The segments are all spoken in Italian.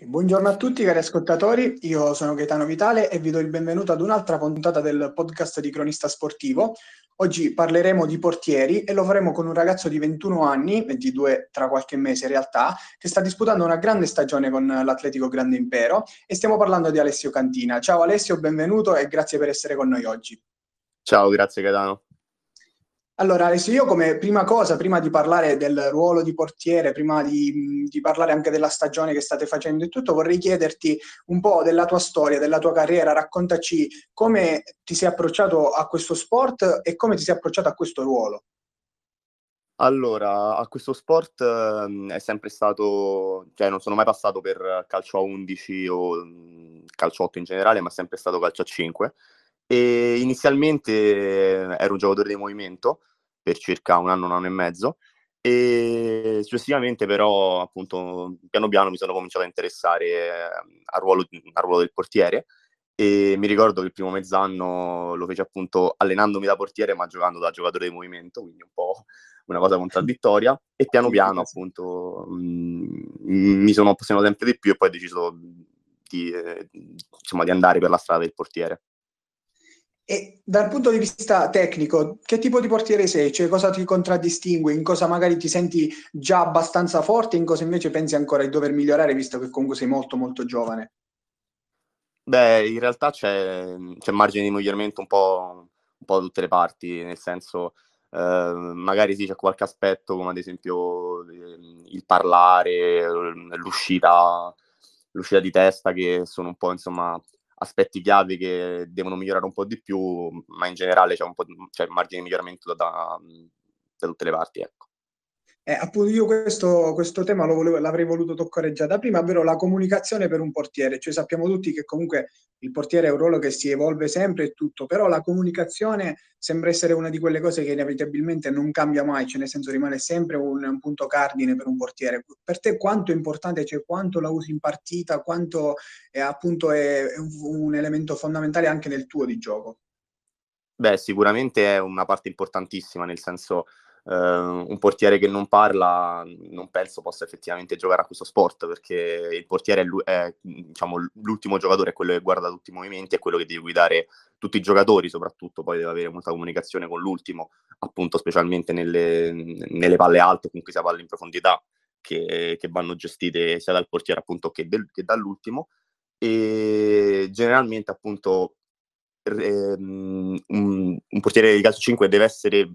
Buongiorno a tutti cari ascoltatori, io sono Gaetano Vitale e vi do il benvenuto ad un'altra puntata del podcast di Cronista Sportivo. Oggi parleremo di portieri e lo faremo con un ragazzo di 21 anni, 22 tra qualche mese in realtà, che sta disputando una grande stagione con l'Atletico Grande Impero e stiamo parlando di Alessio Cantina. Ciao Alessio, benvenuto e grazie per essere con noi oggi. Ciao, grazie Gaetano. Allora, Alessio, io come prima cosa, prima di parlare del ruolo di portiere, prima di, di, parlare anche della stagione che state facendo e tutto, vorrei chiederti un po' della tua storia, della tua carriera, raccontaci come ti sei approcciato a questo sport e come ti sei approcciato a questo ruolo. Allora, a questo sport eh, è sempre stato, cioè non sono mai passato per calcio a 11 o mh, calcio 8 in generale, ma è sempre stato calcio a 5 e inizialmente ero un giocatore di movimento per circa un anno, un anno e mezzo. E successivamente però appunto piano piano mi sono cominciato a interessare ehm, al ruolo, al ruolo del portiere. E mi ricordo che il primo mezz'anno lo feci appunto allenandomi da portiere ma giocando da giocatore di movimento, quindi un po' una cosa contraddittoria. E piano piano appunto mh, mi sono appassionato sempre di più e poi ho deciso di, eh, insomma, di andare per la strada del portiere. E dal punto di vista tecnico, che tipo di portiere sei? Cioè, cosa ti contraddistingue? In cosa magari ti senti già abbastanza forte? In cosa invece pensi ancora di dover migliorare, visto che comunque sei molto, molto giovane? Beh, in realtà c'è, c'è margine di miglioramento un po', un po' da tutte le parti, nel senso, eh, magari sì, c'è qualche aspetto, come ad esempio il parlare, l'uscita, l'uscita di testa, che sono un po', insomma, aspetti chiave che devono migliorare un po' di più, ma in generale c'è un po' c'è margine di miglioramento da, da tutte le parti. Ecco. Eh, appunto io questo, questo tema volevo, l'avrei voluto toccare già da prima, ovvero la comunicazione per un portiere. Cioè sappiamo tutti che comunque il portiere è un ruolo che si evolve sempre e tutto, però la comunicazione sembra essere una di quelle cose che inevitabilmente non cambia mai, cioè nel senso rimane sempre un, un punto cardine per un portiere. Per te quanto è importante, cioè quanto la usi in partita, quanto è, appunto è, è un, un elemento fondamentale anche nel tuo di gioco? Beh, sicuramente è una parte importantissima, nel senso Uh, un portiere che non parla non penso possa effettivamente giocare a questo sport perché il portiere è, è diciamo, l'ultimo giocatore, è quello che guarda tutti i movimenti, è quello che deve guidare tutti i giocatori, soprattutto poi deve avere molta comunicazione con l'ultimo, appunto specialmente nelle, nelle palle alte, comunque sia palle in profondità che, che, vanno gestite sia dal portiere appunto che, del, che dall'ultimo. E generalmente appunto ehm, un, un portiere di calcio 5 deve essere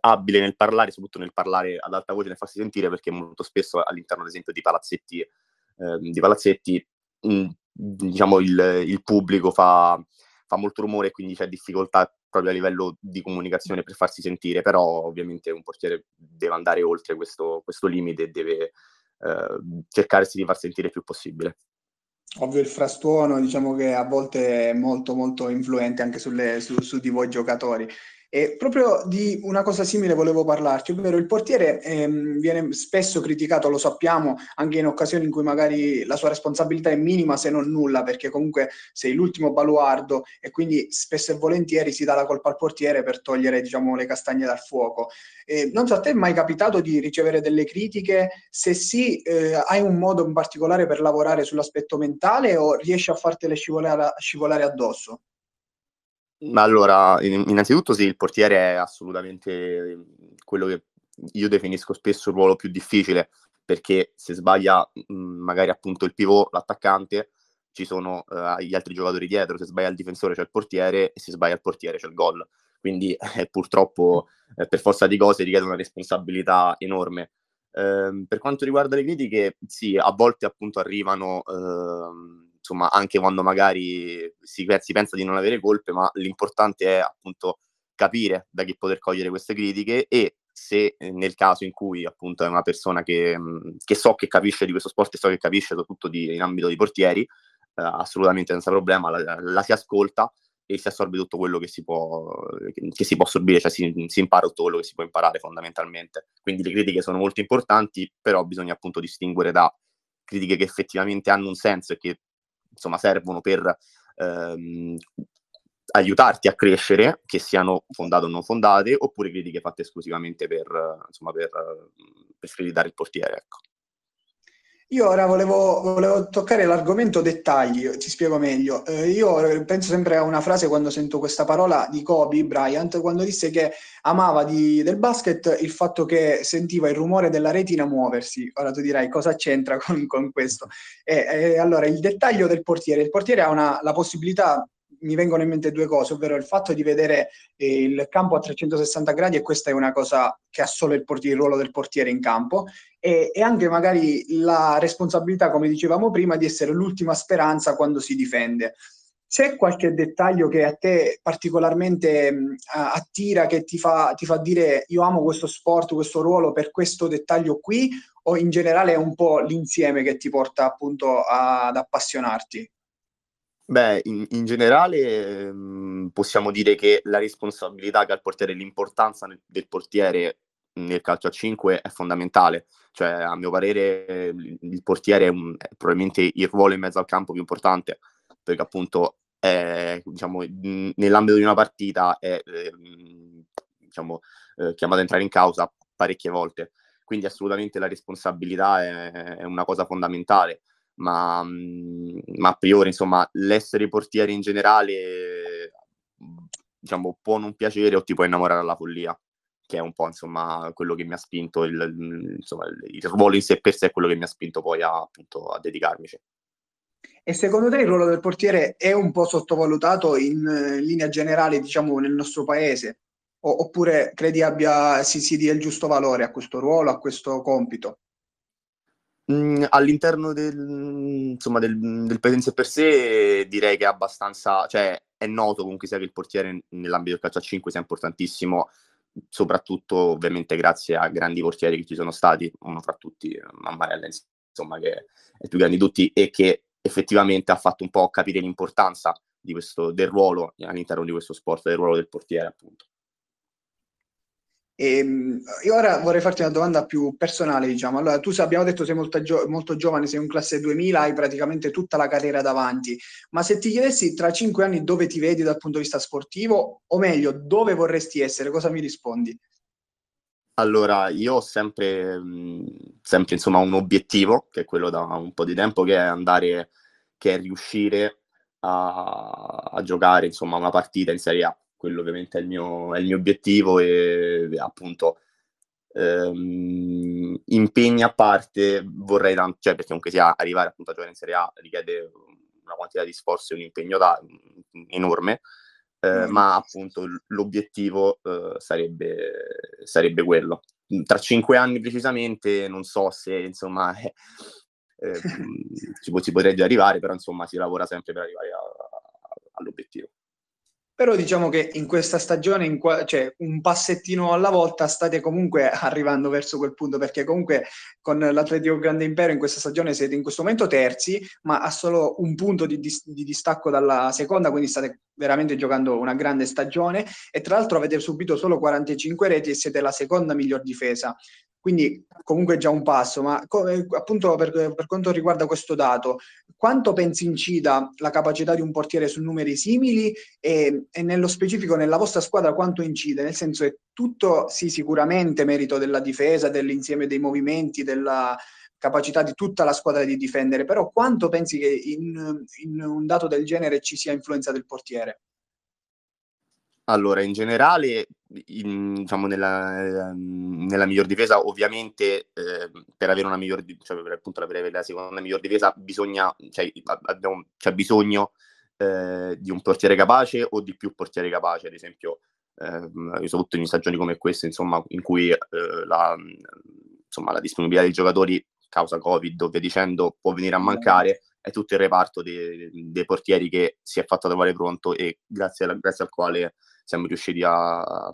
abile nel parlare, soprattutto nel parlare ad alta voce, nel farsi sentire, perché molto spesso all'interno, ad esempio, di palazzetti, eh, di palazzetti mh, diciamo, il, il pubblico fa, fa, molto rumore e quindi c'è difficoltà proprio a livello di comunicazione per farsi sentire, però ovviamente un portiere deve andare oltre questo, questo limite e deve eh, cercarsi di far sentire il più possibile. Ovvio il frastuono, diciamo che a volte è molto molto influente anche sulle, su, su di voi giocatori. E proprio di una cosa simile volevo parlarci, ovvero il portiere ehm, viene spesso criticato, lo sappiamo, anche in occasioni in cui magari la sua responsabilità è minima se non nulla, perché comunque sei l'ultimo baluardo e quindi spesso e volentieri si dà la colpa al portiere per togliere diciamo, le castagne dal fuoco. Eh, non so, a te è mai capitato di ricevere delle critiche? Se sì, eh, hai un modo in particolare per lavorare sull'aspetto mentale o riesci a fartele scivolare, scivolare addosso? Allora, innanzitutto sì, il portiere è assolutamente quello che io definisco spesso il ruolo più difficile, perché se sbaglia magari appunto il pivot, l'attaccante, ci sono uh, gli altri giocatori dietro, se sbaglia il difensore c'è il portiere e se sbaglia il portiere c'è il gol. Quindi eh, purtroppo eh, per forza di cose richiede una responsabilità enorme. Eh, per quanto riguarda le critiche, sì, a volte appunto arrivano ehm, insomma, anche quando magari si, si pensa di non avere colpe, ma l'importante è appunto capire da chi poter cogliere queste critiche e se eh, nel caso in cui appunto è una persona che, mm, che so che capisce di questo sport e so che capisce soprattutto di, in ambito di portieri, eh, assolutamente senza problema la, la, si ascolta e si assorbe tutto quello che si può, che si può assorbire, cioè si, si, impara tutto quello che si può imparare fondamentalmente. Quindi le critiche sono molto importanti, però bisogna appunto distinguere da critiche che effettivamente hanno un senso e che insomma, servono per ehm, aiutarti a crescere, che siano fondate o non fondate, oppure critiche fatte esclusivamente per, insomma, per, per screditare il portiere. Ecco. Io ora volevo, volevo, toccare l'argomento dettagli, ti spiego meglio. Eh, io penso sempre a una frase quando sento questa parola di Kobe Bryant, quando disse che amava di, del basket il fatto che sentiva il rumore della retina muoversi. Ora tu dirai cosa c'entra con, con questo. E, e, allora, il dettaglio del portiere. Il portiere ha una, la possibilità mi vengono in mente due cose, ovvero il fatto di vedere eh, il campo a 360 gradi e questa è una cosa che ha solo il, portiere, il ruolo del portiere in campo e, e, anche magari la responsabilità, come dicevamo prima, di essere l'ultima speranza quando si difende. C'è qualche dettaglio che a te particolarmente mh, attira, che ti fa, ti fa dire io amo questo sport, questo ruolo per questo dettaglio qui o in generale è un po' l'insieme che ti porta appunto ad appassionarti? Beh, in, in generale ehm, possiamo dire che la responsabilità che ha il portiere, l'importanza nel- del portiere nel calcio a 5 è fondamentale. Cioè, a mio parere, il, il portiere è, un- è probabilmente il ruolo in mezzo al campo più importante, perché appunto è, diciamo, nell'ambito di una partita è ehm, diciamo, eh, chiamato a entrare in causa parecchie volte. Quindi assolutamente la responsabilità è, è una cosa fondamentale ma, ma a priori, insomma, l'essere portiere in generale, diciamo, può non piacere o ti può innamorare alla follia, che è un po', insomma, quello che mi ha spinto, il, insomma, il ruolo in sé per sé è quello che mi ha spinto poi a, appunto, a dedicarmici. E secondo te il ruolo del portiere è un po' sottovalutato in linea generale, diciamo, nel nostro paese? O, oppure credi abbia, si, si dia il giusto valore a questo ruolo, a questo compito? Mhmm, all'interno del insomma, del del paese per sé direi che è abbastanza cioè è noto comunque sia che il portiere nell'ambito del calcio a 5 sia importantissimo, soprattutto ovviamente grazie a grandi portieri che ci sono stati, uno fra tutti Mammarella insomma che è il più grande di tutti e che effettivamente ha fatto un po' capire l'importanza questo del ruolo all'interno di questo sport, del ruolo del portiere appunto. E, ehm, io ora vorrei farti una domanda più personale, diciamo. Allora, tu abbiamo detto sei molto, gio- molto giovane, sei un classe 2000, hai praticamente tutta la carriera davanti, ma se ti chiedessi tra cinque anni dove ti vedi dal punto di vista sportivo, o meglio, dove vorresti essere, cosa mi rispondi? Allora, io ho sempre, sempre insomma, un obiettivo, che è quello da un po' di tempo, che è andare, che è riuscire a, a giocare insomma, una partita in Serie A quello ovviamente è il mio, è il mio obiettivo e appunto ehm, impegni a parte vorrei tanto, cioè perché comunque sia arrivare appunto a giocare in Serie A richiede una quantità di sforzo e un impegno da, enorme, eh, mm. ma appunto l'obiettivo eh, sarebbe, sarebbe quello. Tra cinque anni precisamente non so se insomma eh, ci, ci potrei già arrivare, però insomma si lavora sempre per arrivare a, a, all'obiettivo. Però diciamo che in questa stagione, qua, cioè un passettino alla volta, state comunque arrivando verso quel punto, perché comunque con l'Atletico Grande Impero in questa stagione siete in questo momento terzi, ma ha solo un punto di, di, di distacco dalla seconda, quindi state veramente giocando una grande stagione e tra l'altro avete subito solo 45 reti e siete la seconda miglior difesa. Quindi comunque già un passo, ma come, appunto per, per, quanto riguarda questo dato, quanto pensi incida la capacità di un portiere su numeri simili e, e, nello specifico nella vostra squadra quanto incide? Nel senso è tutto sì sicuramente merito della difesa, dell'insieme dei movimenti, della capacità di tutta la squadra di difendere, però quanto pensi che in, in un dato del genere ci sia influenza del portiere? Allora, in generale, in, diciamo nella, ehm, nella, miglior difesa, ovviamente eh, per avere una miglior cioè per appunto avere la seconda miglior difesa, bisogna, cioè, abbiamo, c'è bisogno eh, di un portiere capace o di più portieri capaci, ad esempio, eh, soprattutto in stagioni come queste, insomma, in cui eh, la, insomma, la disponibilità dei giocatori causa Covid o via dicendo può venire a mancare è tutto il reparto dei, dei portieri che si è fatto trovare pronto e grazie, alla, grazie al quale siamo riusciti a, a,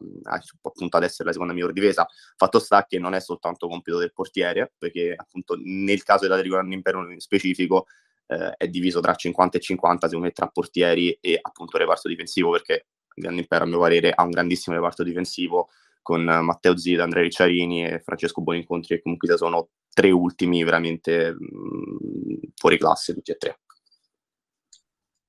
appunto ad essere la seconda miglior difesa. Fatto sta che non è soltanto compito del portiere, perché appunto nel caso della Grande Impero in specifico eh, è diviso tra 50 e 50 secondo me tra portieri e appunto reparto difensivo, perché il Grande Impero a mio parere ha un grandissimo reparto difensivo con Matteo Zita, Andrea Ricciarini e Francesco Buonincontri che comunque sono tre ultimi veramente mh, fuori classe tutti e tre.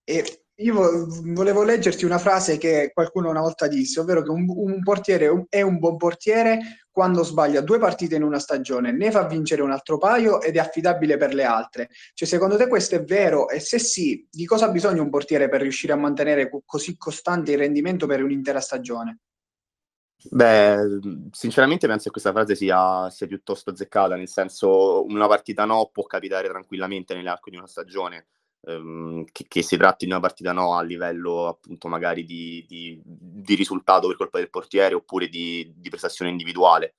E io volevo leggerti una frase che qualcuno una volta disse, ovvero che un, un, portiere è un buon portiere quando sbaglia due partite in una stagione, ne fa vincere un altro paio ed è affidabile per le altre. Cioè, secondo te questo è vero? E se sì, di cosa ha bisogno un portiere per riuscire a mantenere così costante il rendimento per un'intera stagione? Beh, sinceramente penso che questa frase sia, sia piuttosto azzeccata, nel senso una partita no può capitare tranquillamente nell'arco di una stagione ehm, che, che, si tratti di una partita no a livello appunto magari di, di, di risultato per colpa del portiere oppure di, di prestazione individuale.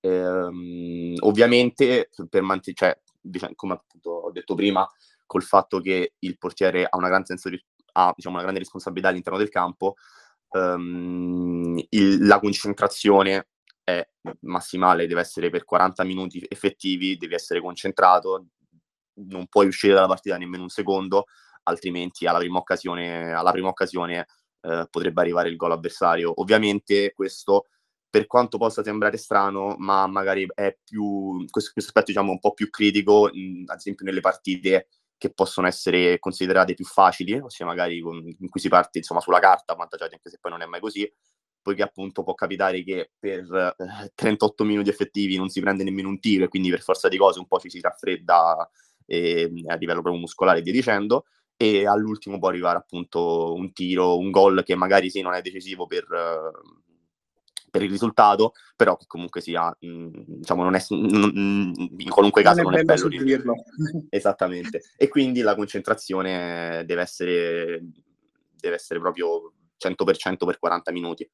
Ehm, ovviamente, per mantenere, cioè, come appunto ho detto prima, col fatto che il portiere ha una, gran di, ha, diciamo, una grande responsabilità all'interno del campo, ehm, il, la concentrazione è massimale, deve essere per 40 minuti effettivi, devi essere concentrato, non puoi uscire dalla partita nemmeno un secondo, altrimenti alla prima occasione, alla prima occasione eh, potrebbe arrivare il gol avversario. Ovviamente questo, per quanto possa sembrare strano, ma magari è più, questo, questo aspetto diciamo un po' più critico, mh, ad esempio nelle partite che possono essere considerate più facili, ossia magari con, in cui si parte insomma sulla carta, avvantaggiati anche se poi non è mai così, poiché appunto può capitare che per eh, 38 minuti effettivi non si prende nemmeno un tiro e quindi per forza di cose un po' ci si raffredda e, a livello proprio muscolare e via dicendo, e all'ultimo può arrivare appunto un tiro, un gol che magari sì non è decisivo per, per il risultato, però che comunque sia, mh, diciamo, non è, non, in qualunque caso non è bello, non è bello dirlo. Esattamente. E quindi la concentrazione deve essere, deve essere proprio 100% per 40 minuti.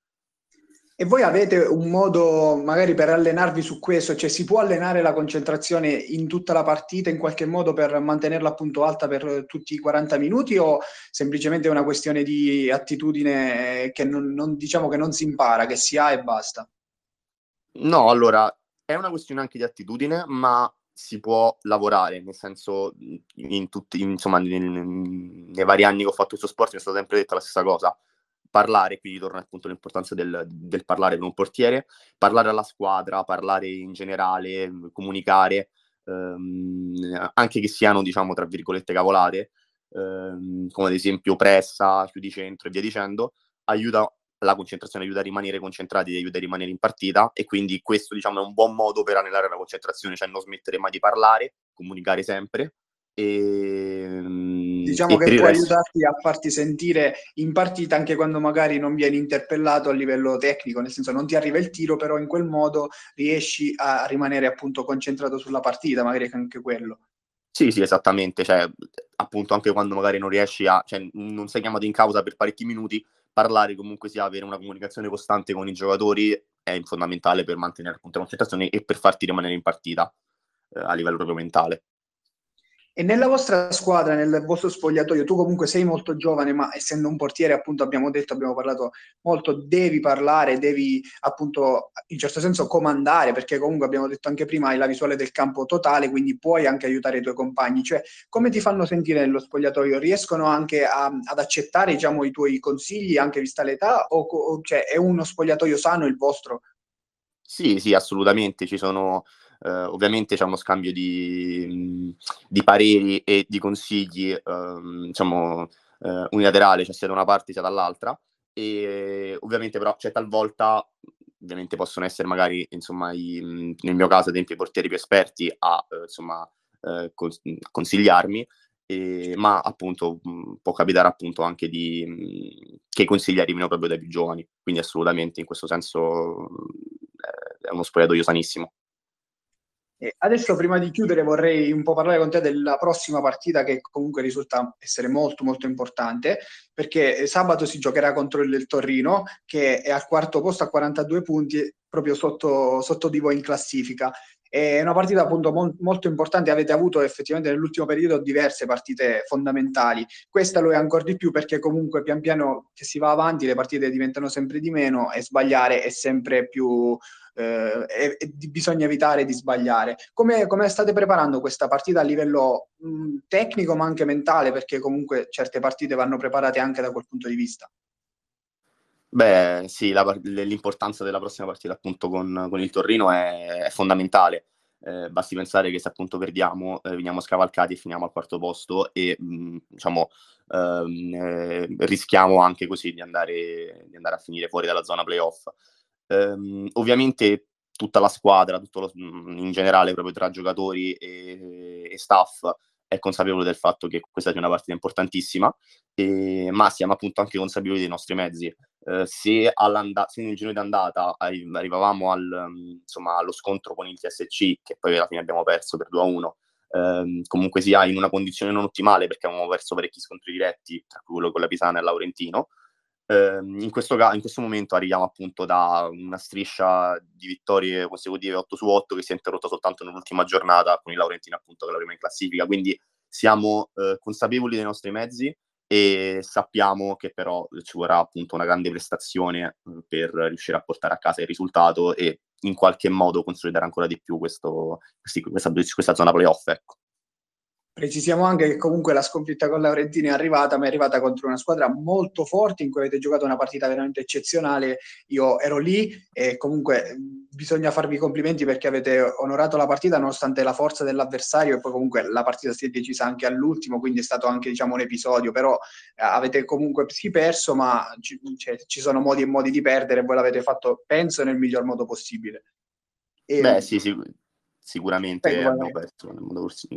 E voi avete un modo magari per allenarvi su questo? Cioè si può allenare la concentrazione in tutta la partita in qualche modo per mantenerla appunto alta per tutti i 40 minuti o semplicemente è una questione di attitudine che non, non, diciamo che non si impara, che si ha e basta? No, allora è una questione anche di attitudine, ma si può lavorare, nel senso in tutti, insomma, nei, nei vari anni che ho fatto questo sport mi è stata sempre detta la stessa cosa parlare, quindi torna appunto l'importanza del, del, parlare con un portiere, parlare alla squadra, parlare in generale, comunicare, ehm, anche che siano, diciamo, tra virgolette, cavolate, ehm, come ad esempio pressa, chiudi centro e via dicendo, aiuta la concentrazione, aiuta a rimanere concentrati, aiuta a rimanere in partita e quindi questo, diciamo, è un buon modo per allenare la concentrazione, cioè non smettere mai di parlare, comunicare sempre e, ehm, diciamo che può aiutarti a farti sentire in partita anche quando magari non vieni interpellato a livello tecnico, nel senso non ti arriva il tiro, però in quel modo riesci a rimanere appunto concentrato sulla partita, magari anche quello. Sì, sì, esattamente, cioè appunto anche quando magari non riesci a, cioè non sei chiamato in causa per parecchi minuti, parlare comunque sia avere una comunicazione costante con i giocatori è fondamentale per mantenere appunto la concentrazione e per farti rimanere in partita eh, a livello proprio mentale. E nella vostra squadra, nel vostro spogliatoio, tu comunque sei molto giovane, ma essendo un portiere, appunto, abbiamo detto, abbiamo parlato molto, devi parlare, devi appunto in certo senso comandare, perché comunque abbiamo detto anche prima hai la visuale del campo totale, quindi puoi anche aiutare i tuoi compagni. Cioè, come ti fanno sentire nello spogliatoio? Riescono anche a, ad accettare, diciamo, i tuoi consigli, anche vista l'età, o, o cioè, è uno spogliatoio sano il vostro? Sì, sì, assolutamente. Ci sono eh, ovviamente c'è uno scambio di, di, pareri e di consigli, ehm, diciamo, eh, unilaterale, cioè sia da una parte sia dall'altra, e ovviamente però c'è talvolta, ovviamente possono essere magari, insomma, i, nel mio caso, ad esempio, i portieri più esperti a, eh, insomma, eh, consigliarmi, e, ma appunto può capitare appunto anche di, che i consigli arrivino proprio dai più giovani, quindi assolutamente in questo senso è uno spogliatoio sanissimo. E adesso, prima di chiudere, vorrei un po' parlare con te della prossima partita che comunque risulta essere molto molto importante, perché sabato si giocherà contro il Torrino, che è al quarto posto a 42 punti, proprio sotto, sotto di voi in classifica. È una partita appunto mo- molto importante, avete avuto effettivamente nell'ultimo periodo diverse partite fondamentali. Questa lo è ancora di più perché comunque pian piano che si va avanti le partite diventano sempre di meno e sbagliare è sempre più eh, e, bisogna evitare di sbagliare. Come, come, state preparando questa partita a livello mh, tecnico ma anche mentale? Perché comunque certe partite vanno preparate anche da quel punto di vista. Beh, sì, la, l'importanza della prossima partita appunto con, con il Torrino è, è fondamentale. eh, basti pensare che se appunto perdiamo eh, veniamo scavalcati e finiamo al quarto posto e mh, mm, diciamo ehm, eh, rischiamo anche così di andare, di andare, a finire fuori dalla zona playoff. Ehm, ovviamente tutta la squadra, tutto lo, mm, in generale proprio tra giocatori e, e staff è consapevole del fatto che questa sia una partita importantissima, e, ma siamo appunto anche consapevoli dei nostri mezzi. Eh, se, se, nel giro d'andata arrivavamo al, insomma, allo scontro con il TSC, che poi alla fine abbiamo perso per 2-1, ehm, comunque sia in una condizione non ottimale perché avevamo perso parecchi scontri diretti, tra cui quello con la Pisana e Laurentino, in, questo, in, questo, momento arriviamo appunto da una striscia di vittorie consecutive 8 su 8 che si è interrotta soltanto nell'ultima giornata con il Laurentino appunto che la prima in classifica, quindi siamo eh, consapevoli dei nostri mezzi e sappiamo che però ci vorrà appunto una grande prestazione eh, per riuscire a portare a casa il risultato e in qualche modo consolidare ancora di più questo, questa, questa zona playoff. Ecco. Precisiamo anche che comunque la sconfitta con Laurentini è arrivata, ma è arrivata contro una squadra molto forte in cui avete giocato una partita veramente eccezionale. Io ero lì e comunque bisogna farvi complimenti perché avete onorato la partita nonostante la forza dell'avversario e poi comunque la partita si è decisa anche all'ultimo, quindi è stato anche diciamo un episodio, però eh, avete comunque sì perso, ma ci, cioè, ci sono modi e modi di perdere voi l'avete fatto, penso, nel miglior modo possibile. E, Beh, sì, sì sicuramente eh, abbiamo perso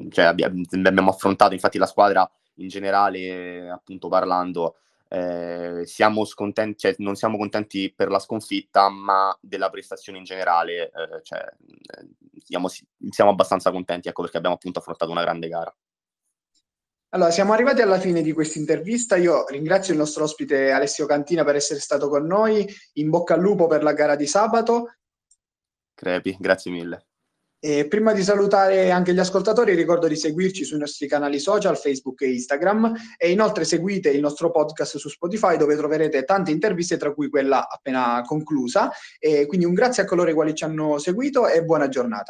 cioè, abbiamo, abbiamo, affrontato infatti la squadra in generale appunto parlando eh, siamo scontenti, cioè, non siamo contenti per la sconfitta ma della prestazione in generale eh, cioè, eh, siamo, siamo, abbastanza contenti ecco perché abbiamo appunto affrontato una grande gara allora, siamo arrivati alla fine di questa intervista. Io ringrazio il nostro ospite Alessio Cantina per essere stato con noi. In bocca al lupo per la gara di sabato. Crepi, grazie mille. E prima di salutare anche gli ascoltatori, ricordo di seguirci sui nostri canali social, Facebook e Instagram e inoltre seguite il nostro podcast su Spotify dove troverete tante interviste, tra cui quella appena conclusa. E quindi un grazie a coloro i quali ci hanno seguito e buona giornata.